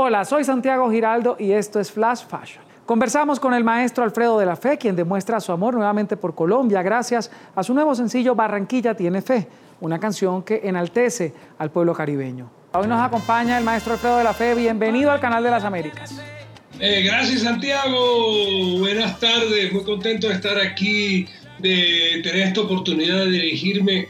Hola, soy Santiago Giraldo y esto es Flash Fashion. Conversamos con el maestro Alfredo de la Fe, quien demuestra su amor nuevamente por Colombia gracias a su nuevo sencillo Barranquilla tiene fe, una canción que enaltece al pueblo caribeño. Hoy nos acompaña el maestro Alfredo de la Fe. Bienvenido al canal de las Américas. Eh, gracias Santiago, buenas tardes, muy contento de estar aquí, de tener esta oportunidad de dirigirme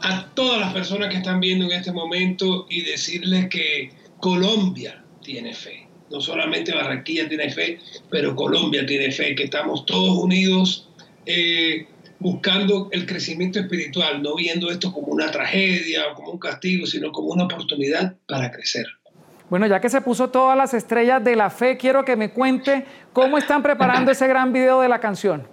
a todas las personas que están viendo en este momento y decirles que Colombia tiene fe. No solamente Barranquilla tiene fe, pero Colombia tiene fe, que estamos todos unidos eh, buscando el crecimiento espiritual, no viendo esto como una tragedia o como un castigo, sino como una oportunidad para crecer. Bueno, ya que se puso todas las estrellas de la fe, quiero que me cuente cómo están preparando ese gran video de la canción.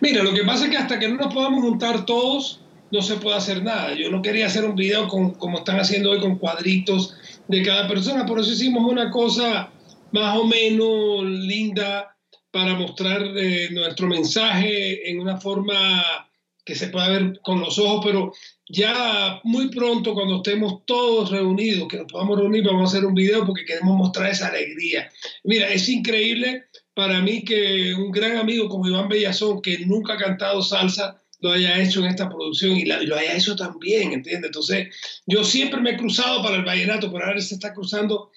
Mira, lo que pasa es que hasta que no nos podamos juntar todos, no se puede hacer nada. Yo no quería hacer un video con, como están haciendo hoy con cuadritos de cada persona, por eso hicimos una cosa más o menos linda para mostrar eh, nuestro mensaje en una forma que se pueda ver con los ojos, pero ya muy pronto cuando estemos todos reunidos, que nos podamos reunir, vamos a hacer un video porque queremos mostrar esa alegría. Mira, es increíble para mí que un gran amigo como Iván Bellazón, que nunca ha cantado salsa, lo haya hecho en esta producción y, lo haya hecho también, ¿entiendes? Entonces, yo siempre me he cruzado para el vallenato, pero ahora se está cruzando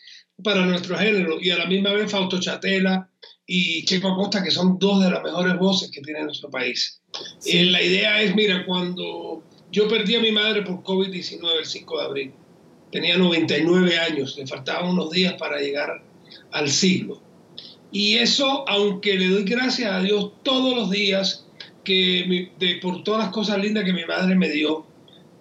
para nuestro género y a la misma vez Fausto Chatela y Checo Acosta, que son dos de las mejores voces que tiene nuestro país. Eh, la idea es, mira, cuando yo perdí a mi madre por COVID-19 el 5 de abril, tenía 99 años, le faltaban unos días para llegar al siglo. Y eso, aunque le doy gracias a Dios todos los días, que de, por todas las cosas lindas que mi madre me dio,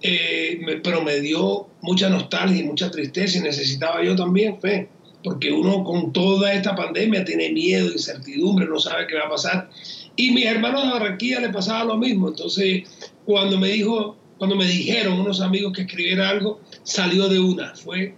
eh, pero me dio mucha nostalgia y mucha tristeza y necesitaba yo también fe, porque uno con toda esta pandemia tiene miedo, incertidumbre, no sabe qué va a pasar. Y mis hermanos de Barranquilla le pasaba lo mismo, entonces cuando me dijo, cuando me dijeron unos amigos que escribiera algo, salió de una, fue,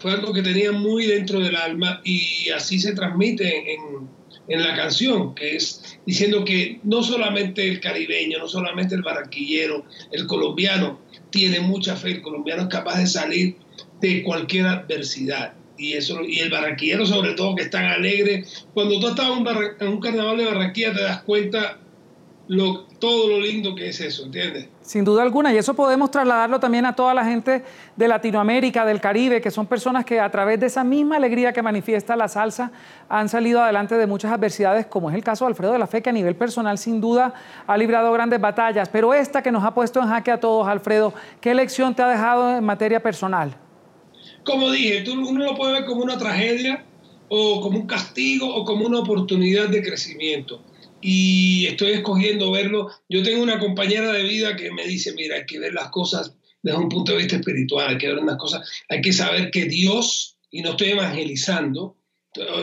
fue algo que tenía muy dentro del alma y así se transmite en en la canción, que es diciendo que no solamente el caribeño, no solamente el barranquillero, el colombiano tiene mucha fe, el colombiano es capaz de salir de cualquier adversidad. Y, eso, y el barranquillero sobre todo que es tan alegre. Cuando tú estás en un, carnaval de Barranquilla te das cuenta lo, todo lo lindo que es eso, ¿entiendes? Sin duda alguna, y eso podemos trasladarlo también a toda la gente de Latinoamérica, del Caribe, que son personas que a través de esa misma alegría que manifiesta la salsa han salido adelante de muchas adversidades, como es el caso de Alfredo de la Fe, que a nivel personal sin duda ha librado grandes batallas, pero esta que nos ha puesto en jaque a todos, Alfredo, ¿qué lección te ha dejado en materia personal? Como dije, tú, uno lo puede ver como una tragedia o como un castigo o como una oportunidad de crecimiento y estoy escogiendo verlo. Yo tengo una compañera de vida que me dice, mira, hay que ver las cosas desde un punto de vista espiritual, hay que ver unas cosas, hay que saber que Dios, y no estoy evangelizando,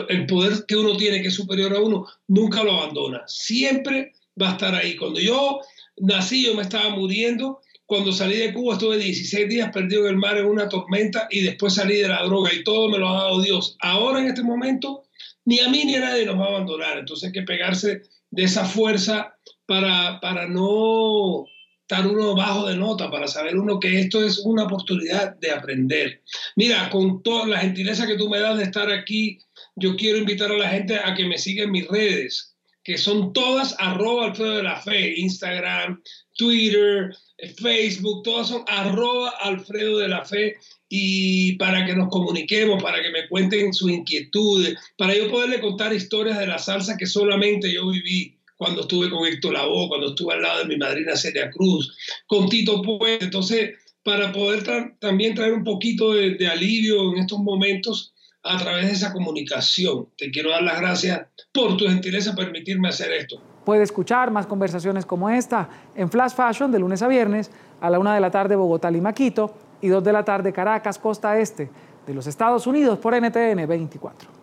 el poder que uno tiene que es superior a uno, nunca lo abandona, siempre va a estar ahí. Cuando yo nací, yo me estaba muriendo, cuando salí de Cuba estuve 16 días perdido en el mar en una tormenta y después salí de la droga y todo me lo ha dado Dios. Ahora en este momento, ni a mí ni a nadie nos va a abandonar, entonces hay que pegarse de esa fuerza para, para no estar uno bajo de nota, para saber uno que esto es una oportunidad de aprender. Mira, con toda la gentileza que tú me das de estar aquí, yo quiero invitar a la gente a que me siga en mis redes, que son todas arroba Alfredo de la Fe, Instagram, Twitter, Facebook, todas son arroba Alfredo de la Fe y para que nos comuniquemos, para que me cuenten sus inquietudes, para yo poderle contar historias de la salsa que solamente yo viví cuando estuve con Héctor Lavoe, cuando estuve al lado de mi madrina Celia Cruz, con Tito Puente. Entonces, para poder también traer un poquito de alivio en estos momentos a través de esa comunicación. Te quiero dar las gracias por tu gentileza permitirme hacer esto. Puede escuchar más conversaciones como esta en Flash Fashion de lunes a viernes a la una de la tarde Bogotá, Lima, Quito y 2 de la tarde Caracas, costa este de los Estados Unidos por NTN 24.